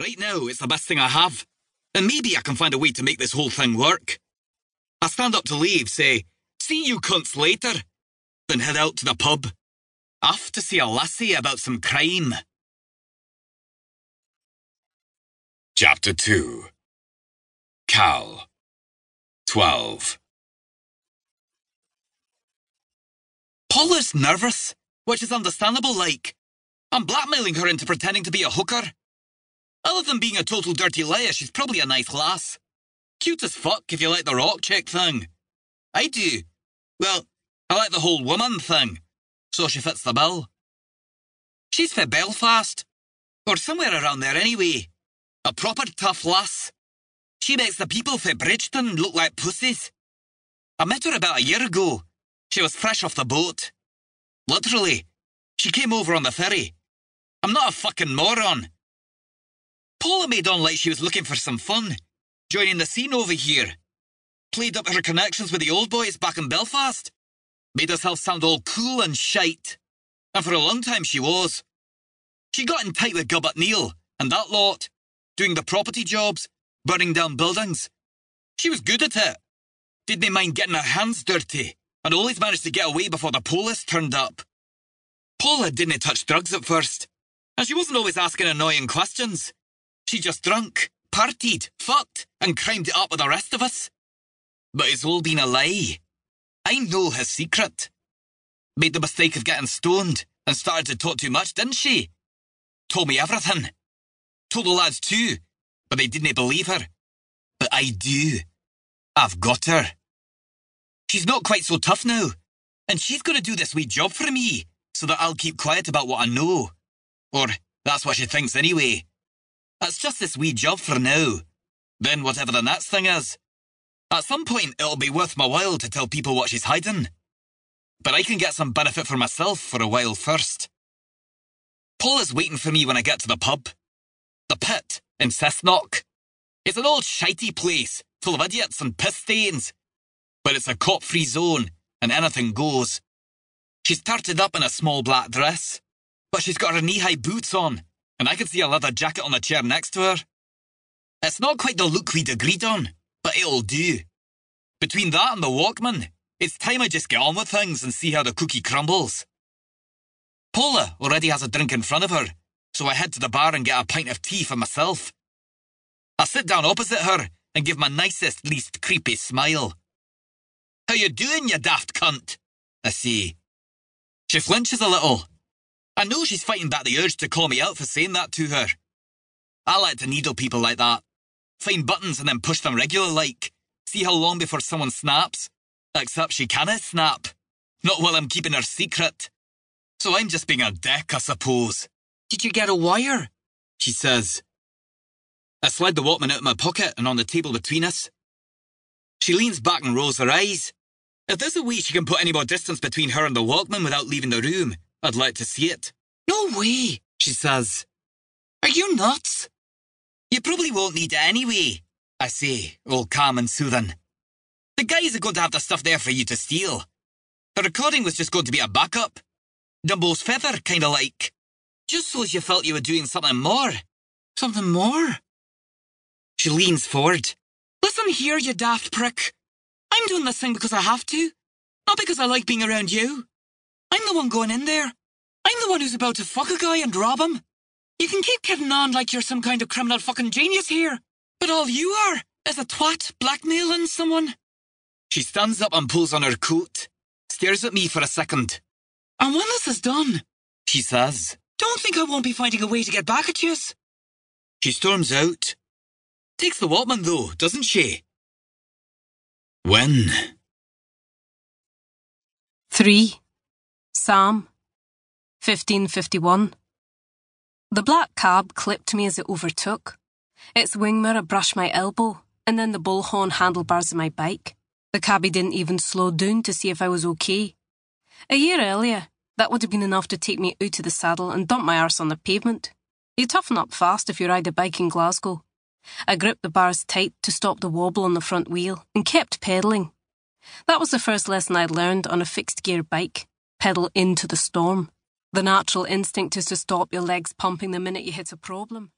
Right now, it's the best thing I have. And maybe I can find a way to make this whole thing work. I stand up to leave, say, see you cunts later, then head out to the pub. Off to see a lassie about some crime. Chapter 2 Cal 12 Paula's nervous, which is understandable, like. I'm blackmailing her into pretending to be a hooker. Other than being a total dirty liar, she's probably a nice lass. Cute as fuck if you like the rock chick thing. I do. Well, I like the whole woman thing, so she fits the bill. She's for Belfast, or somewhere around there anyway. A proper tough lass. She makes the people for Bridgeton look like pussies. I met her about a year ago. She was fresh off the boat. Literally. She came over on the ferry. I'm not a fucking moron. Paula made on like she was looking for some fun, joining the scene over here. Played up her connections with the old boys back in Belfast. Made herself sound all cool and shite. And for a long time she was. She got in tight with Gilbert Neal and that lot, doing the property jobs, burning down buildings. She was good at it. Didn't mind getting her hands dirty, and always managed to get away before the police turned up. Paula didn't touch drugs at first, and she wasn't always asking annoying questions. She just drunk, partied, fucked, and crimed it up with the rest of us. But it's all been a lie. I know his secret. Made the mistake of getting stoned and started to talk too much, didn't she? Told me everything. Told the lads too, but they didn't believe her. But I do. I've got her. She's not quite so tough now, and she's going to do this wee job for me so that I'll keep quiet about what I know. Or that's what she thinks anyway. That's just this wee job for now. Then whatever the next thing is. At some point, it'll be worth my while to tell people what she's hiding. But I can get some benefit for myself for a while first. Paul is waiting for me when I get to the pub. The Pit in Cessnock. It's an old shitey place, full of idiots and piss stains. But it's a cop-free zone, and anything goes. She's tarted up in a small black dress, but she's got her knee-high boots on, and I can see a leather jacket on the chair next to her. It's not quite the look we'd agreed on, but it'll do. Between that and the Walkman, it's time I just get on with things and see how the cookie crumbles. Paula already has a drink in front of her, so I head to the bar and get a pint of tea for myself. I sit down opposite her and give my nicest, least creepy smile. How you doing, you daft cunt? I say. She flinches a little. I know she's fighting back the urge to call me out for saying that to her. I like to needle people like that. Find buttons and then push them regular like. See how long before someone snaps. Except she canna snap. Not while I'm keeping her secret. So I'm just being a dick, I suppose. Did you get a wire? She says. I slide the Walkman out of my pocket and on the table between us. She leans back and rolls her eyes. If there's a way she can put any more distance between her and the Walkman without leaving the room, I'd like to see it. No way, she says. Are you nuts? You probably won't need it anyway, I say, all calm and soothing. The guys are going to have the stuff there for you to steal. The recording was just going to be a backup. Dumbo's feather, kinda like. Just so as you felt you were doing something more. Something more? She leans forward. Listen here, you daft prick. I'm doing this thing because I have to, not because I like being around you. I'm the one going in there. I'm the one who's about to fuck a guy and rob him. You can keep kidding on like you're some kind of criminal fucking genius here, but all you are is a twat blackmailing someone. She stands up and pulls on her coat, stares at me for a second. And when this is done, she says, don't think I won't be finding a way to get back at you. She storms out. Takes the Walkman though, doesn't she? When? 3. Sam 1551. The black cab clipped me as it overtook. Its wing mirror brushed my elbow, and then the bullhorn handlebars of my bike. The cabbie didn't even slow down to see if I was okay. A year earlier, that would have been enough to take me out of the saddle and dump my arse on the pavement. You toughen up fast if you ride a bike in Glasgow. I gripped the bars tight to stop the wobble on the front wheel and kept pedalling. That was the first lesson I'd learned on a fixed gear bike pedal into the storm. The natural instinct is to stop your legs pumping the minute you hit a problem.